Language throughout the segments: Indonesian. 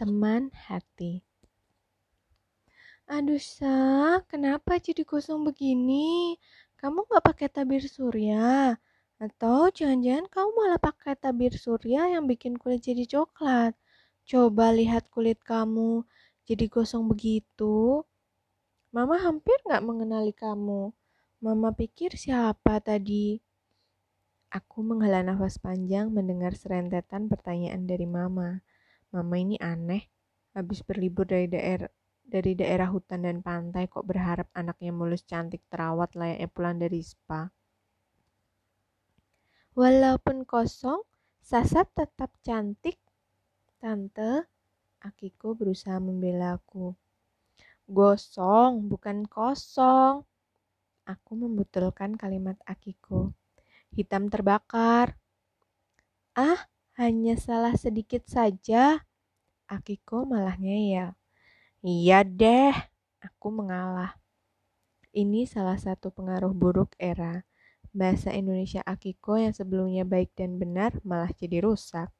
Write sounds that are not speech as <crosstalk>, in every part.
Teman hati. Aduh, Sa, kenapa jadi gosong begini? Kamu gak pakai tabir surya? Atau jangan-jangan kamu malah pakai tabir surya yang bikin kulit jadi coklat? Coba lihat kulit kamu jadi gosong begitu. Mama hampir gak mengenali kamu. Mama pikir siapa tadi? Aku menghela nafas panjang mendengar serentetan pertanyaan dari Mama. Mama ini aneh. Habis berlibur dari daerah dari daerah hutan dan pantai kok berharap anaknya mulus cantik terawat layaknya pulang dari spa. Walaupun kosong, Sasat tetap cantik. Tante, Akiko berusaha membela aku. Gosong, bukan kosong. Aku membetulkan kalimat Akiko. Hitam terbakar. Ah, hanya salah sedikit saja. Akiko malah ngeyel. Iya deh, aku mengalah. Ini salah satu pengaruh buruk era. Bahasa Indonesia Akiko yang sebelumnya baik dan benar malah jadi rusak.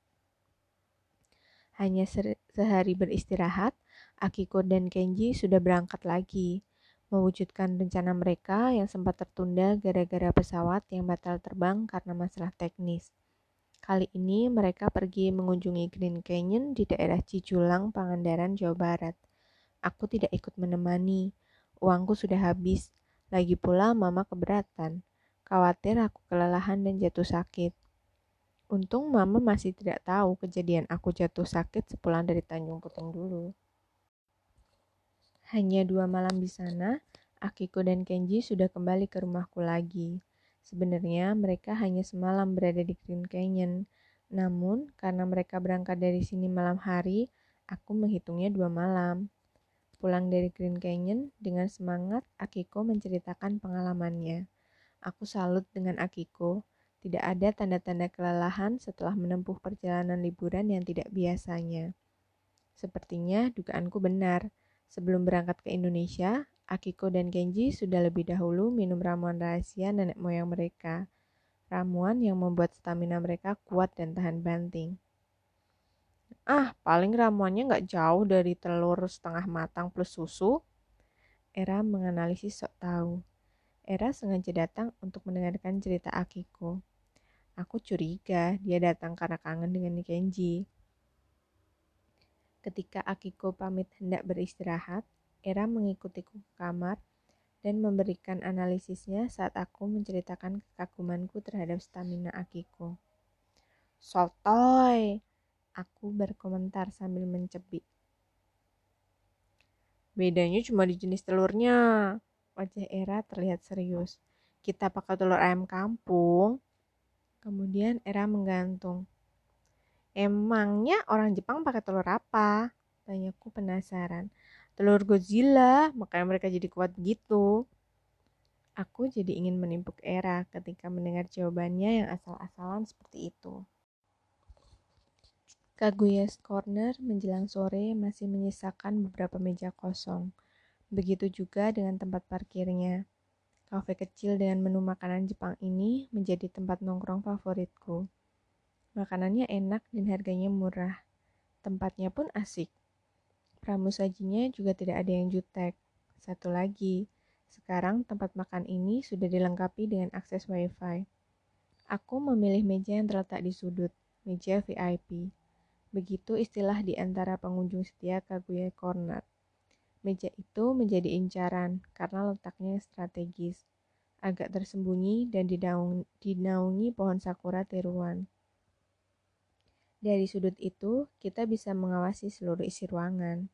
Hanya sehari beristirahat, Akiko dan Kenji sudah berangkat lagi mewujudkan rencana mereka yang sempat tertunda gara-gara pesawat yang batal terbang karena masalah teknis. Kali ini mereka pergi mengunjungi Green Canyon di daerah Cijulang, Pangandaran, Jawa Barat. Aku tidak ikut menemani. Uangku sudah habis. Lagi pula mama keberatan. Khawatir aku kelelahan dan jatuh sakit. Untung mama masih tidak tahu kejadian aku jatuh sakit sepulang dari Tanjung Puting dulu. Hanya dua malam di sana, Akiko dan Kenji sudah kembali ke rumahku lagi. Sebenarnya mereka hanya semalam berada di Green Canyon, namun karena mereka berangkat dari sini malam hari, aku menghitungnya dua malam. Pulang dari Green Canyon dengan semangat, Akiko menceritakan pengalamannya. Aku salut dengan Akiko. Tidak ada tanda-tanda kelelahan setelah menempuh perjalanan liburan yang tidak biasanya. Sepertinya dugaanku benar. Sebelum berangkat ke Indonesia, Akiko dan Kenji sudah lebih dahulu minum ramuan rahasia nenek moyang mereka. Ramuan yang membuat stamina mereka kuat dan tahan banting. Ah, paling ramuannya nggak jauh dari telur setengah matang plus susu. Era menganalisis sok tahu. Era sengaja datang untuk mendengarkan cerita Akiko. Aku curiga dia datang karena kangen dengan Kenji. Ketika Akiko pamit hendak beristirahat, Era mengikutiku ke kamar dan memberikan analisisnya saat aku menceritakan kekagumanku terhadap stamina Akiko. Sotoy, aku berkomentar sambil mencebik. Bedanya cuma di jenis telurnya. Wajah Era terlihat serius. Kita pakai telur ayam kampung. Kemudian Era menggantung. Emangnya orang Jepang pakai telur apa? Tanyaku penasaran. Telur Godzilla, makanya mereka jadi kuat gitu. Aku jadi ingin menimpuk Era ketika mendengar jawabannya yang asal-asalan seperti itu. Kaguya's Corner menjelang sore masih menyisakan beberapa meja kosong. Begitu juga dengan tempat parkirnya. Kafe kecil dengan menu makanan Jepang ini menjadi tempat nongkrong favoritku. Makanannya enak dan harganya murah. Tempatnya pun asik. Pramusajinya juga tidak ada yang jutek. Satu lagi, sekarang tempat makan ini sudah dilengkapi dengan akses wifi. Aku memilih meja yang terletak di sudut, meja VIP. Begitu istilah di antara pengunjung setia Kaguya Corner. Meja itu menjadi incaran karena letaknya strategis, agak tersembunyi dan dinaungi pohon sakura teruan. Dari sudut itu, kita bisa mengawasi seluruh isi ruangan.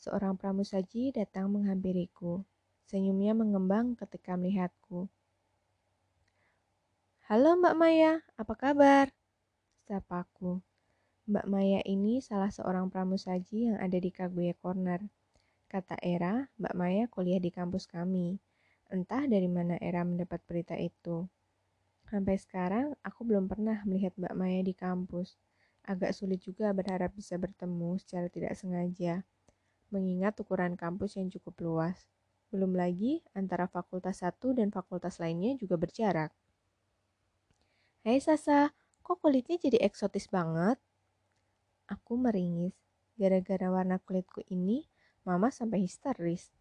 Seorang pramusaji datang menghampiriku. Senyumnya mengembang ketika melihatku. Halo Mbak Maya, apa kabar? Sapaku. Mbak Maya ini salah seorang pramusaji yang ada di Kaguya Corner. Kata Era, Mbak Maya kuliah di kampus kami. Entah dari mana Era mendapat berita itu. Sampai sekarang, aku belum pernah melihat Mbak Maya di kampus. Agak sulit juga berharap bisa bertemu secara tidak sengaja, mengingat ukuran kampus yang cukup luas. Belum lagi antara fakultas satu dan fakultas lainnya juga berjarak. Hei Sasa, kok kulitnya jadi eksotis banget? Aku meringis. Gara-gara warna kulitku ini, mama sampai histeris.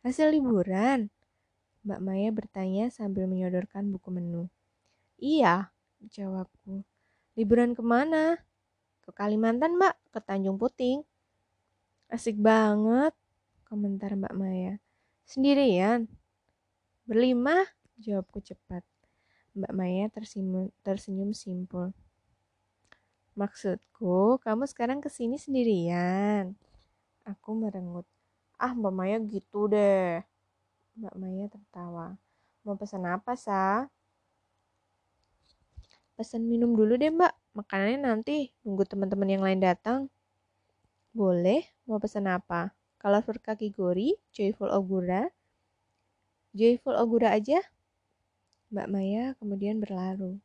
Hasil liburan? Mbak Maya bertanya sambil menyodorkan buku menu. Iya, jawabku. Liburan ke mana? Ke Kalimantan, Mbak. Ke Tanjung Puting. Asik banget, komentar Mbak Maya. Sendirian? Berlima, jawabku cepat. Mbak Maya tersenyum, tersenyum simpul. Maksudku, kamu sekarang ke sini sendirian. Aku merengut. Ah, Mbak Maya gitu deh. Mbak Maya tertawa. Mau pesan apa, Sa? Pesan minum dulu deh, Mbak. Makanannya nanti nunggu teman-teman yang lain datang. Boleh, mau pesan apa? Colorful gori, Joyful Ogura? Joyful Ogura aja? Mbak Maya kemudian berlalu.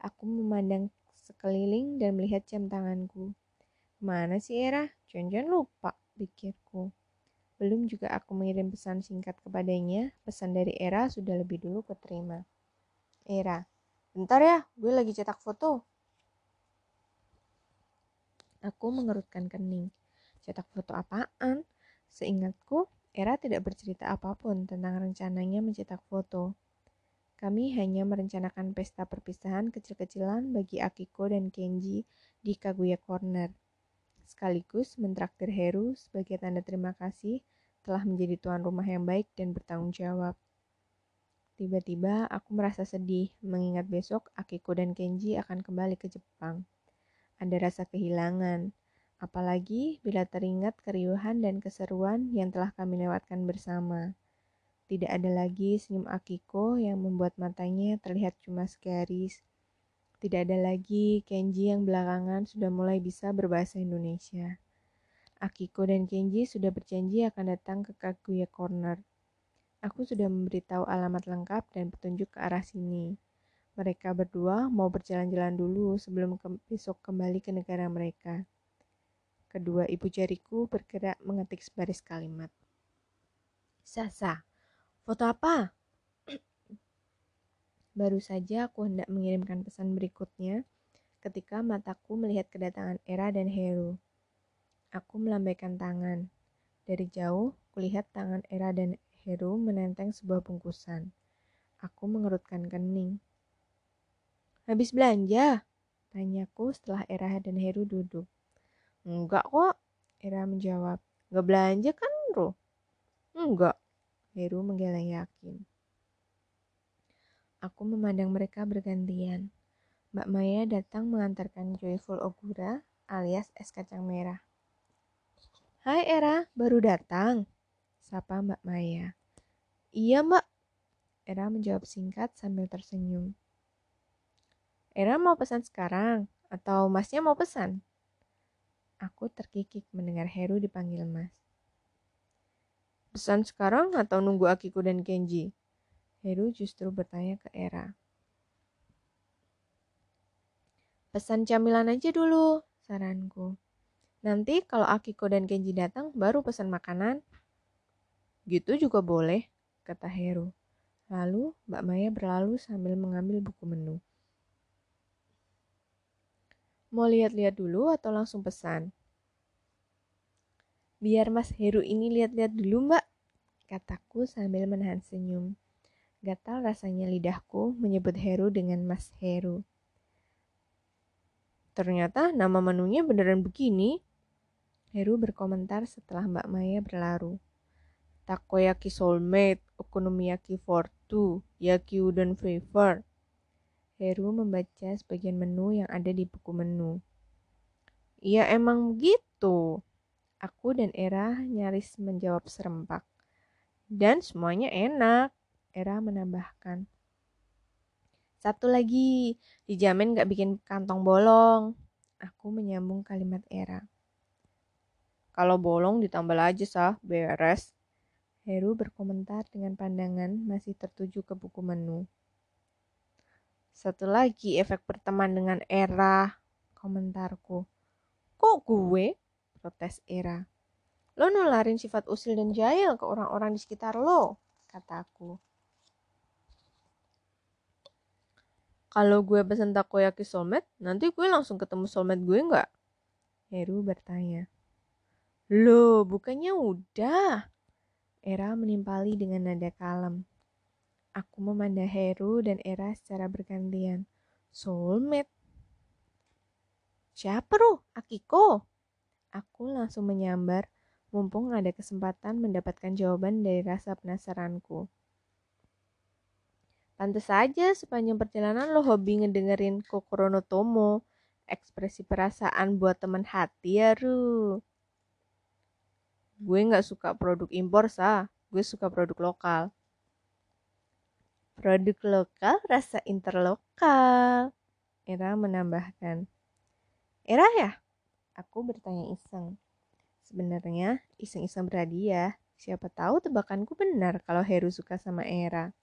Aku memandang sekeliling dan melihat jam tanganku. Mana sih Era? Jangan-jangan lupa, pikirku. Belum juga aku mengirim pesan singkat kepadanya, pesan dari Era sudah lebih dulu kuterima. Era, bentar ya, gue lagi cetak foto. Aku mengerutkan kening. Cetak foto apaan? Seingatku, Era tidak bercerita apa pun tentang rencananya mencetak foto. Kami hanya merencanakan pesta perpisahan kecil-kecilan bagi Akiko dan Kenji di Kaguya Corner. Sekaligus mentraktir Heru sebagai tanda terima kasih telah menjadi tuan rumah yang baik dan bertanggung jawab. Tiba-tiba aku merasa sedih mengingat besok Akiko dan Kenji akan kembali ke Jepang. Ada rasa kehilangan, apalagi bila teringat keriuhan dan keseruan yang telah kami lewatkan bersama. Tidak ada lagi senyum Akiko yang membuat matanya terlihat cuma segaris. Tidak ada lagi Kenji yang belakangan sudah mulai bisa berbahasa Indonesia. Akiko dan Kenji sudah berjanji akan datang ke Kaguya Corner. Aku sudah memberitahu alamat lengkap dan petunjuk ke arah sini. Mereka berdua mau berjalan-jalan dulu sebelum ke besok kembali ke negara mereka. Kedua ibu jariku bergerak mengetik sebaris kalimat. Sasa, Foto apa? <clears throat> Baru saja aku hendak mengirimkan pesan berikutnya ketika mataku melihat kedatangan Era dan Heru. Aku melambaikan tangan. Dari jauh, kulihat tangan Era dan Heru menenteng sebuah bungkusan. Aku mengerutkan kening. Habis belanja? Tanyaku setelah Era dan Heru duduk. Enggak kok, Era menjawab. Enggak belanja kan, Ro? Enggak, Heru menggeleng yakin. Aku memandang mereka bergantian. Mbak Maya datang mengantarkan Joyful Ogura alias es kacang merah. Hai Era, baru datang. Sapa Mbak Maya. Iya mbak. Era menjawab singkat sambil tersenyum. Era mau pesan sekarang atau masnya mau pesan? Aku terkikik mendengar Heru dipanggil mas. Pesan sekarang atau nunggu Akiko dan Kenji? Heru justru bertanya ke Era. Pesan camilan aja dulu, saranku. Nanti kalau Akiko dan Kenji datang, baru pesan makanan. Gitu juga boleh, kata Heru. Lalu Mbak Maya berlalu sambil mengambil buku menu. Mau lihat-lihat dulu atau langsung pesan? Biar Mas Heru ini lihat-lihat dulu mbak, kataku sambil menahan senyum. Gatal rasanya lidahku menyebut Heru dengan Mas Heru. Ternyata nama menunya beneran begini. Heru berkomentar setelah Mbak Maya berlaru. Takoyaki soulmate, okonomiyaki for two, yaki udon flavor. Heru membaca sebagian menu yang ada di buku menu. Iya emang begitu. Aku dan Era nyaris menjawab serempak. Dan semuanya enak, Era menambahkan. Satu lagi, dijamin gak bikin kantong bolong. Aku menyambung kalimat Era. Kalau bolong ditambah aja sah, beres. Heru berkomentar dengan pandangan masih tertuju ke buku menu. Satu lagi efek berteman dengan Era, komentarku. Kok gue? protes Era. Lo nularin sifat usil dan jahil ke orang-orang di sekitar lo, kataku. Kalau gue pesen takoyaki soulmate, nanti gue langsung ketemu soulmate gue nggak? Heru bertanya. Loh, bukannya udah? Era menimpali dengan nada kalem. Aku memandang Heru dan Era secara bergantian. Soulmate. Siapa lu? Akiko? Aku langsung menyambar, mumpung ada kesempatan mendapatkan jawaban dari rasa penasaranku. Pantes saja sepanjang perjalanan lo hobi ngedengerin Kokoro Tomo. Ekspresi perasaan buat teman hati ya, Ru. Gue gak suka produk impor, sah. Gue suka produk lokal. Produk lokal rasa interlokal. Era menambahkan. Era ya? Aku bertanya iseng. Sebenarnya iseng-iseng berhadiah. Siapa tahu tebakanku benar kalau Heru suka sama Era.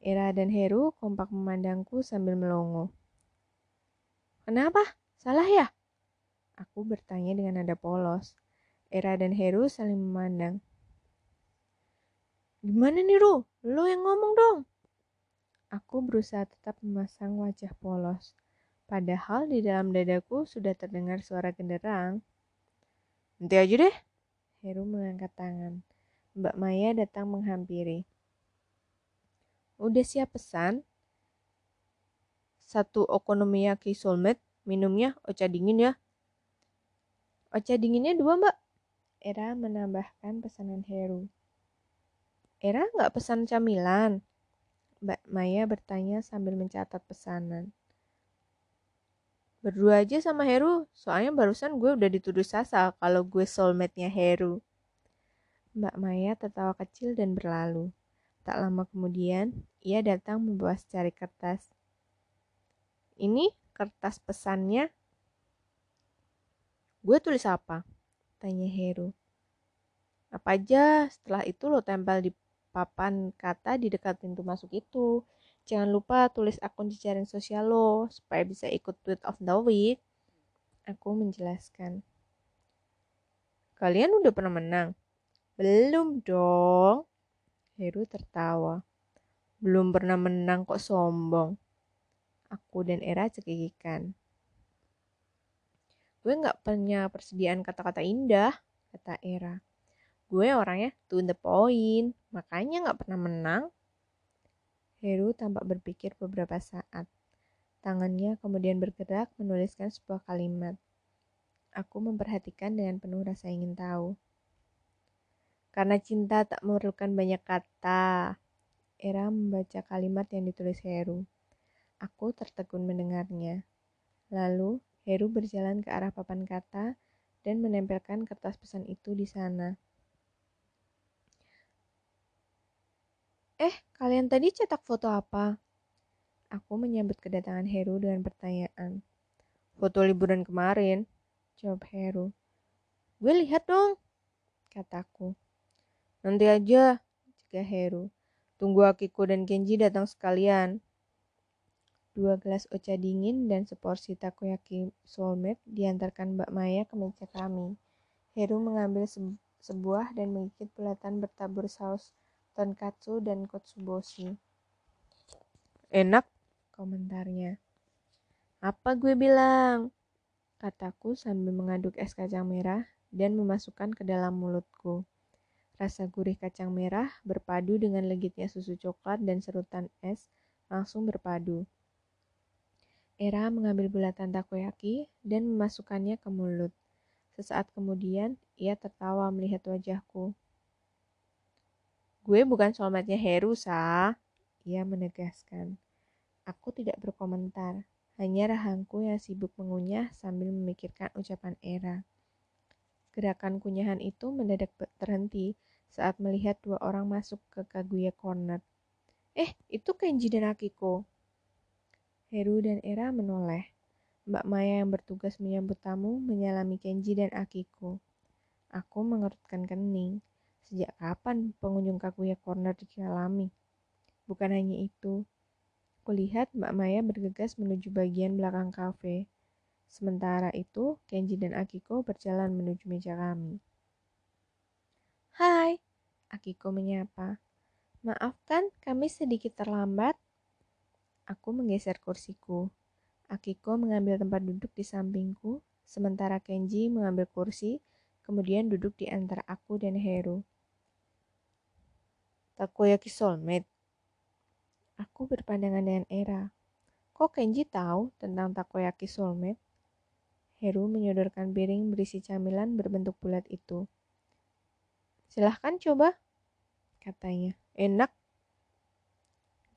Era dan Heru kompak memandangku sambil melongo. Kenapa? Salah ya? Aku bertanya dengan nada polos. Era dan Heru saling memandang. Gimana nih Ru? Lo yang ngomong dong. Aku berusaha tetap memasang wajah polos. Padahal di dalam dadaku sudah terdengar suara genderang. Nanti aja deh. Heru mengangkat tangan. Mbak Maya datang menghampiri. Udah siap pesan? Satu okonomiyaki soulmate, minumnya ocha dingin ya. Ocha dinginnya dua mbak. Era menambahkan pesanan Heru. Era nggak pesan camilan? Mbak Maya bertanya sambil mencatat pesanan. Berdua aja sama Heru, soalnya barusan gue udah dituduh Sasa kalau gue soulmate-nya Heru. Mbak Maya tertawa kecil dan berlalu. Tak lama kemudian, ia datang membawa secari kertas. Ini kertas pesannya. Gue tulis apa? Tanya Heru. Apa aja, setelah itu lo tempel di papan kata di dekat pintu masuk itu. Jangan lupa tulis akun jejaring sosial lo, supaya bisa ikut tweet of the week. Aku menjelaskan. Kalian udah pernah menang? Belum dong. Heru tertawa. Belum pernah menang kok sombong. Aku dan Era cekikikan. Gue gak punya persediaan kata-kata indah, kata Era. Gue orangnya to the point, makanya gak pernah menang. Heru tampak berpikir beberapa saat. Tangannya kemudian bergerak menuliskan sebuah kalimat. Aku memperhatikan dengan penuh rasa ingin tahu. Karena cinta tak memerlukan banyak kata. Era membaca kalimat yang ditulis Heru. Aku tertegun mendengarnya. Lalu, Heru berjalan ke arah papan kata dan menempelkan kertas pesan itu di sana. Eh, kalian tadi cetak foto apa? Aku menyambut kedatangan Heru dengan pertanyaan. Foto liburan kemarin, jawab Heru. Gue lihat dong, kataku. Nanti aja, jika Heru. Tunggu Akiko dan Kenji datang sekalian. Dua gelas ocha dingin dan seporsi takoyaki soulmate diantarkan Mbak Maya ke meja kami. Heru mengambil se sebuah dan menggigit bulatan bertabur saus tonkatsu dan kotsuboshi. Enak, komentarnya. Apa gue bilang? Kataku sambil mengaduk es kacang merah dan memasukkan ke dalam mulutku. Rasa gurih kacang merah berpadu dengan legitnya susu coklat dan serutan es langsung berpadu. Era mengambil bulatan takoyaki dan memasukkannya ke mulut. Sesaat kemudian, ia tertawa melihat wajahku. Gue bukan soulmate-nya Heru, Sa. Ia menegaskan. Aku tidak berkomentar, hanya rahangku yang sibuk mengunyah sambil memikirkan ucapan Era. Gerakan kunyahan itu mendadak terhenti saat melihat dua orang masuk ke Kaguya Corner. Eh, itu Kenji dan Akiko. Heru dan Era menoleh. Mbak Maya yang bertugas menyambut tamu menyalami Kenji dan Akiko. Aku mengerutkan kening. Sejak kapan pengunjung Kaguya Corner dialami? Bukan hanya itu. Kulihat Mbak Maya bergegas menuju bagian belakang kafe. Sementara itu, Kenji dan Akiko berjalan menuju meja kami. Hai, Akiko menyapa. Maafkan, kami sedikit terlambat. Aku menggeser kursiku. Akiko mengambil tempat duduk di sampingku, sementara Kenji mengambil kursi kemudian duduk di antara aku dan Heru. Takoyaki soulmate. Aku berpandangan dengan Era. Kok Kenji tahu tentang takoyaki soulmate? Heru menyodorkan piring berisi camilan berbentuk bulat itu. Silahkan coba, katanya. Enak.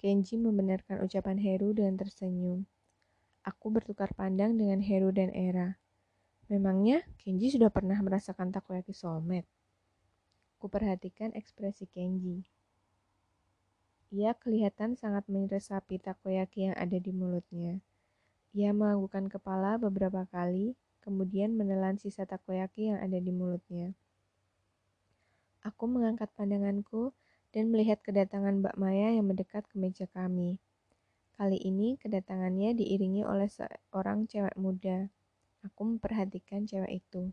Kenji membenarkan ucapan Heru dengan tersenyum. Aku bertukar pandang dengan Heru dan Era. Memangnya Kenji sudah pernah merasakan takoyaki soulmate? Ku perhatikan ekspresi Kenji. Ia kelihatan sangat meresapi takoyaki yang ada di mulutnya. Ia menganggukkan kepala beberapa kali, kemudian menelan sisa takoyaki yang ada di mulutnya. Aku mengangkat pandanganku dan melihat kedatangan Mbak Maya yang mendekat ke meja kami. Kali ini kedatangannya diiringi oleh seorang cewek muda. Aku memperhatikan cewek itu.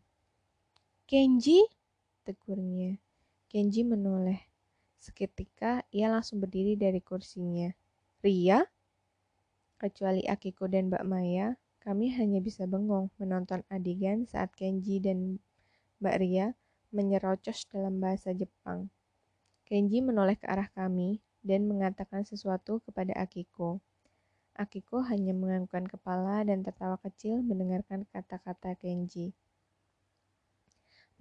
Kenji? Tegurnya. Kenji menoleh. Seketika ia langsung berdiri dari kursinya. Ria? Kecuali Akiko dan Mbak Maya, kami hanya bisa bengong menonton adegan saat Kenji dan Mbak Ria menyerocos dalam bahasa Jepang. Kenji menoleh ke arah kami dan mengatakan sesuatu kepada Akiko. Akiko hanya menganggukkan kepala dan tertawa kecil mendengarkan kata-kata Kenji.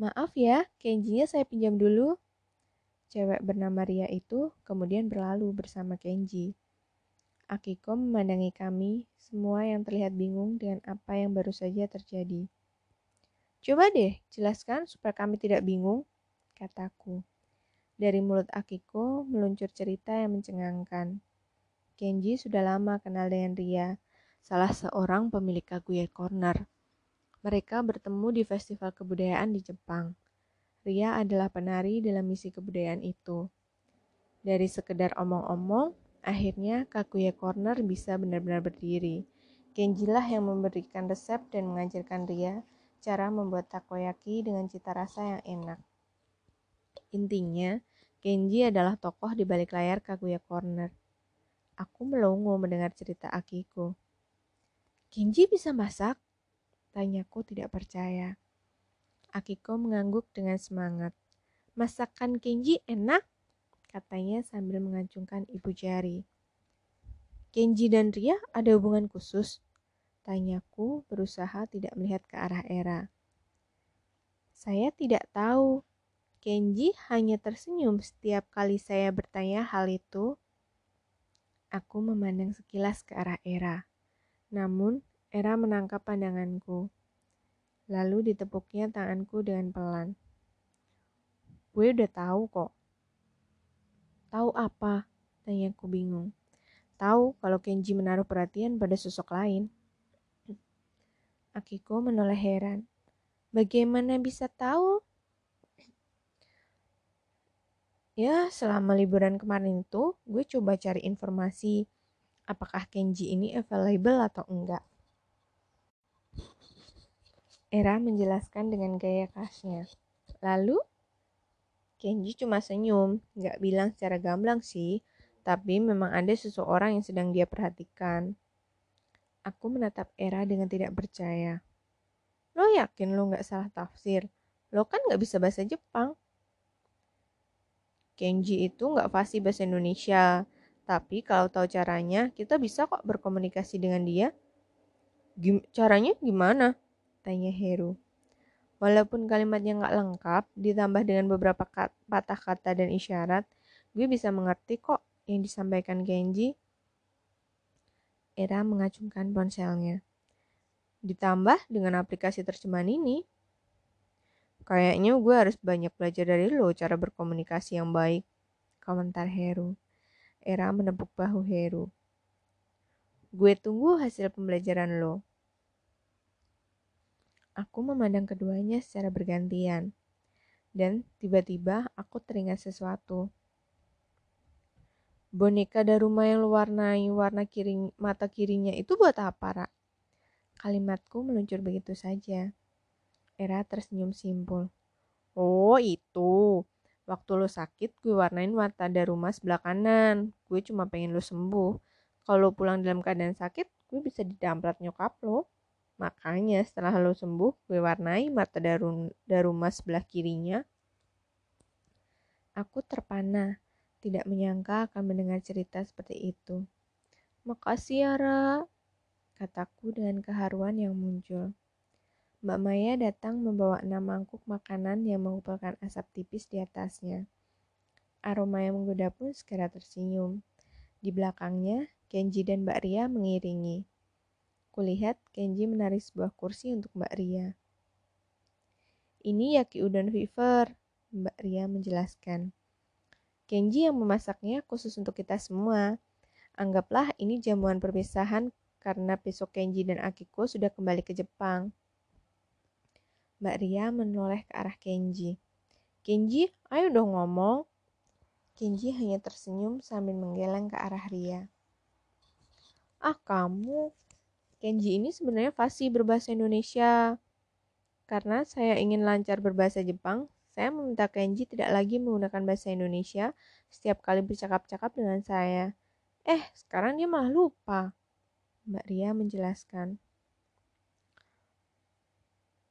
Maaf ya, Kenjinya saya pinjam dulu, Cewek bernama Ria itu kemudian berlalu bersama Kenji. Akiko memandangi kami, semua yang terlihat bingung dengan apa yang baru saja terjadi. Coba deh, jelaskan supaya kami tidak bingung, kataku. Dari mulut Akiko meluncur cerita yang mencengangkan. Kenji sudah lama kenal dengan Ria, salah seorang pemilik Kaguya Corner. Mereka bertemu di festival kebudayaan di Jepang. Ria adalah penari dalam misi kebudayaan itu. Dari sekedar omong-omong, akhirnya Kakuya Corner bisa benar-benar berdiri. Kenji lah yang memberikan resep dan mengajarkan Ria cara membuat takoyaki dengan cita rasa yang enak. Intinya, Kenji adalah tokoh di balik layar Kaguya Corner. Aku melongo mendengar cerita Akiko. Kenji bisa masak? Tanyaku tidak percaya. Akiko mengangguk dengan semangat. Masakan Kenji enak, katanya sambil mengacungkan ibu jari. Kenji dan Ria ada hubungan khusus? Tanyaku berusaha tidak melihat ke arah Era. Saya tidak tahu. Kenji hanya tersenyum setiap kali saya bertanya hal itu. Aku memandang sekilas ke arah Era. Namun, Era menangkap pandanganku. Lalu ditepuknya tanganku dengan pelan. Gue udah tahu kok. Tahu apa? Tanyaku bingung. Tahu kalau Kenji menaruh perhatian pada sosok lain. Akiko menoleh heran. Bagaimana bisa tahu? Ya, selama liburan kemarin itu, gue coba cari informasi apakah Kenji ini available atau enggak. Era menjelaskan dengan gaya khasnya. Lalu, Kenji cuma senyum, gak bilang secara gamblang sih, tapi memang ada seseorang yang sedang dia perhatikan. Aku menatap Era dengan tidak percaya. Lo yakin lo gak salah tafsir? Lo kan gak bisa bahasa Jepang. Kenji itu gak fasih bahasa Indonesia, tapi kalau tahu caranya, kita bisa kok berkomunikasi dengan dia. Gim caranya gimana? Tanya Heru. Walaupun kalimatnya nggak lengkap, ditambah dengan beberapa kat, patah kata dan isyarat, gue bisa mengerti kok yang disampaikan Genji. Era mengacungkan ponselnya. Ditambah dengan aplikasi terjemahan ini, kayaknya gue harus banyak belajar dari lo cara berkomunikasi yang baik. Komentar Heru. Era menepuk bahu Heru. Gue tunggu hasil pembelajaran lo. Aku memandang keduanya secara bergantian. Dan tiba-tiba aku teringat sesuatu. Boneka Daruma yang warnai warna kiri, mata kirinya itu buat apa, Ra? Kalimatku meluncur begitu saja. Era tersenyum simpul. Oh, itu. Waktu lo sakit, gue warnain mata Daruma sebelah kanan. Gue cuma pengen lo sembuh. Kalau pulang dalam keadaan sakit, gue bisa didamprat nyokap lo. Makanya setelah lo sembuh, gue warnai mata darum, daruma sebelah kirinya. Aku terpana, tidak menyangka akan mendengar cerita seperti itu. Makasih ya, Ra, kataku dengan keharuan yang muncul. Mbak Maya datang membawa enam mangkuk makanan yang mengumpulkan asap tipis di atasnya. Aroma yang menggoda pun segera tersenyum. Di belakangnya, Kenji dan Mbak Ria mengiringi. Kulihat Kenji menarik sebuah kursi untuk Mbak Ria. Ini yaki udon fever, Mbak Ria menjelaskan. Kenji yang memasaknya khusus untuk kita semua. Anggaplah ini jamuan perpisahan karena besok Kenji dan Akiko sudah kembali ke Jepang. Mbak Ria menoleh ke arah Kenji. Kenji, ayo dong ngomong. Kenji hanya tersenyum sambil menggeleng ke arah Ria. Ah kamu, Kenji ini sebenarnya fasih berbahasa Indonesia. Karena saya ingin lancar berbahasa Jepang, saya meminta Kenji tidak lagi menggunakan bahasa Indonesia setiap kali bercakap-cakap dengan saya. Eh, sekarang dia malah lupa. Mbak Ria menjelaskan.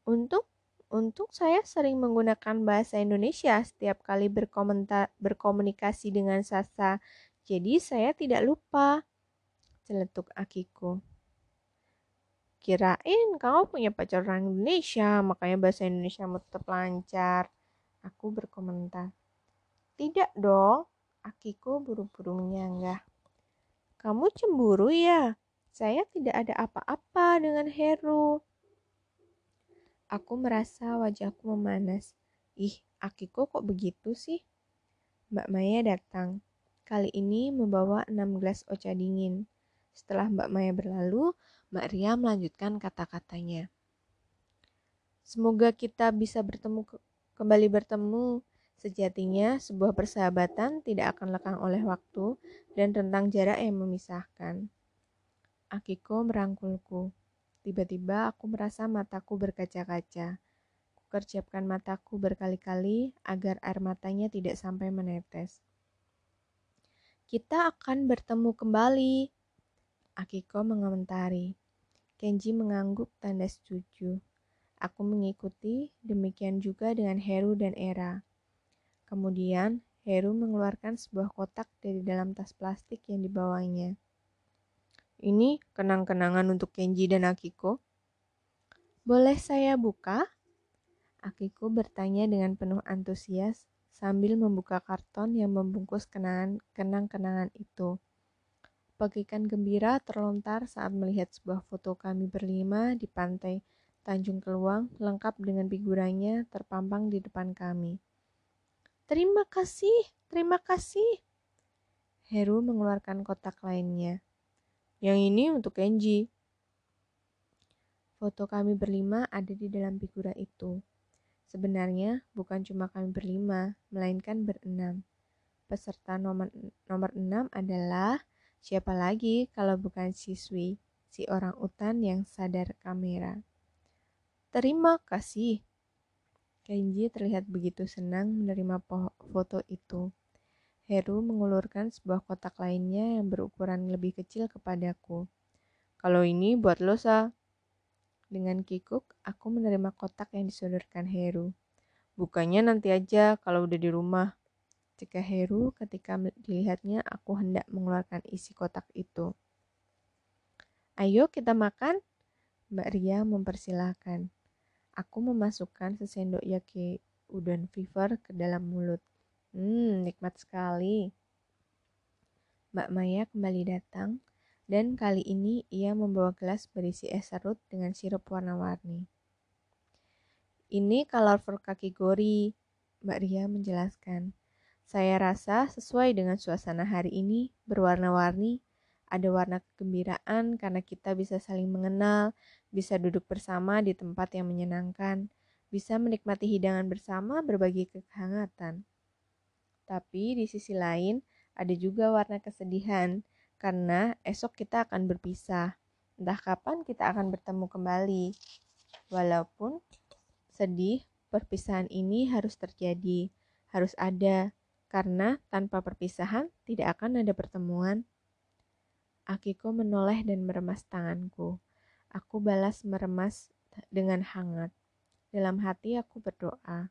Untuk untuk saya sering menggunakan bahasa Indonesia setiap kali berkomunikasi dengan Sasa, jadi saya tidak lupa. Celetuk Akiko. Kirain kamu punya pacar orang Indonesia, makanya bahasa Indonesia tetap lancar. Aku berkomentar. Tidak dong, Akiko buru-buru menyanggah. Kamu cemburu ya? Saya tidak ada apa-apa dengan Heru. Aku merasa wajahku memanas. Ih, Akiko kok begitu sih? Mbak Maya datang. Kali ini membawa enam gelas ocha dingin. Setelah Mbak Maya berlalu, Mbak Ria melanjutkan kata-katanya. Semoga kita bisa bertemu kembali bertemu. Sejatinya, sebuah persahabatan tidak akan lekang oleh waktu dan tentang jarak yang memisahkan. Akiko merangkulku. Tiba-tiba aku merasa mataku berkaca-kaca. Kukerjapkan mataku berkali-kali agar air matanya tidak sampai menetes. Kita akan bertemu kembali. Akiko mengomentari. Kenji mengangguk tanda setuju. Aku mengikuti, demikian juga dengan Heru dan Era. Kemudian, Heru mengeluarkan sebuah kotak dari dalam tas plastik yang dibawanya. Ini kenang-kenangan untuk Kenji dan Akiko. Boleh saya buka? Akiko bertanya dengan penuh antusias sambil membuka karton yang membungkus kenang-kenangan itu. Pegikan gembira terlontar saat melihat sebuah foto kami berlima di pantai Tanjung Keluang lengkap dengan figurannya terpampang di depan kami. Terima kasih, terima kasih. Heru mengeluarkan kotak lainnya. Yang ini untuk Kenji. Foto kami berlima ada di dalam figura itu. Sebenarnya bukan cuma kami berlima, melainkan berenam. Peserta nomor, nomor enam adalah siapa lagi kalau bukan siswi, si orang utan yang sadar kamera. Terima kasih. Kenji terlihat begitu senang menerima foto itu. Heru mengulurkan sebuah kotak lainnya yang berukuran lebih kecil kepadaku. Kalau ini buat lo, Sa. Dengan kikuk, aku menerima kotak yang disodorkan Heru. Bukannya nanti aja kalau udah di rumah. Jika Heru ketika dilihatnya aku hendak mengeluarkan isi kotak itu. Ayo kita makan, Mbak Ria mempersilahkan. Aku memasukkan sesendok yaki udon fever ke dalam mulut. Hmm, nikmat sekali. Mbak Maya kembali datang, dan kali ini ia membawa gelas berisi es serut dengan sirup warna-warni. Ini colorful kaki gori, Mbak Ria menjelaskan. Saya rasa sesuai dengan suasana hari ini, berwarna-warni, ada warna kegembiraan karena kita bisa saling mengenal, bisa duduk bersama di tempat yang menyenangkan, bisa menikmati hidangan bersama berbagi kehangatan. Tapi di sisi lain, ada juga warna kesedihan, karena esok kita akan berpisah. Entah kapan kita akan bertemu kembali. Walaupun sedih, perpisahan ini harus terjadi, harus ada, karena tanpa perpisahan tidak akan ada pertemuan. Akiko menoleh dan meremas tanganku. Aku balas meremas dengan hangat. Dalam hati aku berdoa,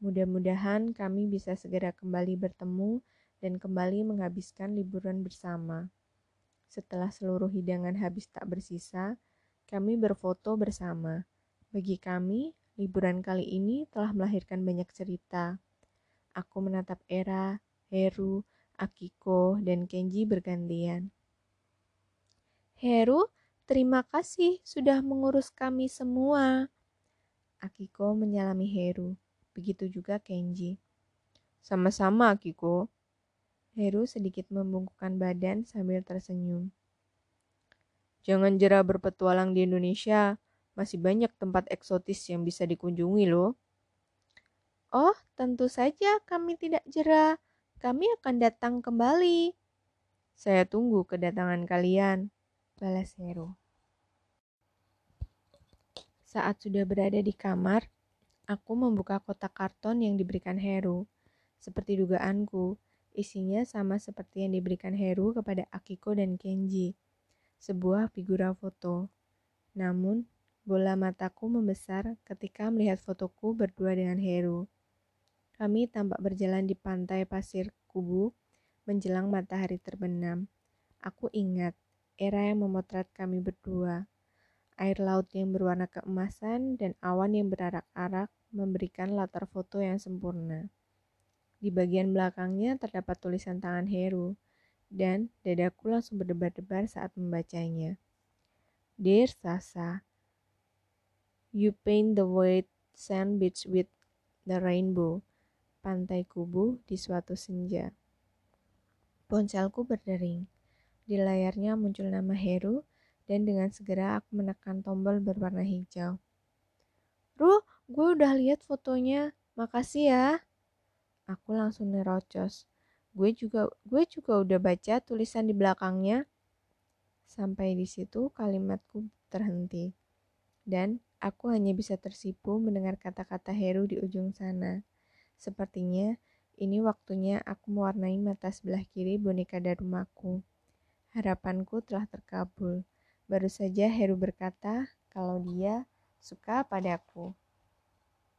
mudah-mudahan kami bisa segera kembali bertemu dan kembali menghabiskan liburan bersama. Setelah seluruh hidangan habis tak bersisa, kami berfoto bersama. Bagi kami, liburan kali ini telah melahirkan banyak cerita. Aku menatap Era, Heru, Akiko, dan Kenji bergantian. Heru, terima kasih sudah mengurus kami semua. Akiko menyalami Heru, begitu juga Kenji. Sama-sama, Akiko. Heru sedikit membungkukkan badan sambil tersenyum. Jangan jera berpetualang di Indonesia, masih banyak tempat eksotis yang bisa dikunjungi loh. Oh, tentu saja kami tidak jera. Kami akan datang kembali. Saya tunggu kedatangan kalian, balas Heru. Saat sudah berada di kamar, aku membuka kotak karton yang diberikan Heru. Seperti dugaanku, isinya sama seperti yang diberikan Heru kepada Akiko dan Kenji. Sebuah figura foto. Namun, bola mataku membesar ketika melihat fotoku berdua dengan Heru. Kami tampak berjalan di pantai pasir kubu menjelang matahari terbenam. Aku ingat era yang memotret kami berdua. Air laut yang berwarna keemasan dan awan yang berarak-arak memberikan latar foto yang sempurna. Di bagian belakangnya terdapat tulisan tangan Heru, dan dadaku langsung berdebar-debar saat membacanya. Dear Sasa, you paint the white sand beach with the rainbow pantai kubu di suatu senja. Ponselku berdering. Di layarnya muncul nama Heru dan dengan segera aku menekan tombol berwarna hijau. Ruh, gue udah lihat fotonya. Makasih ya. Aku langsung nerocos. Gue juga gue juga udah baca tulisan di belakangnya. Sampai di situ kalimatku terhenti. Dan aku hanya bisa tersipu mendengar kata-kata Heru di ujung sana. Sepertinya ini waktunya aku mewarnai mata sebelah kiri boneka darumaku. Harapanku telah terkabul. Baru saja Heru berkata kalau dia suka padaku.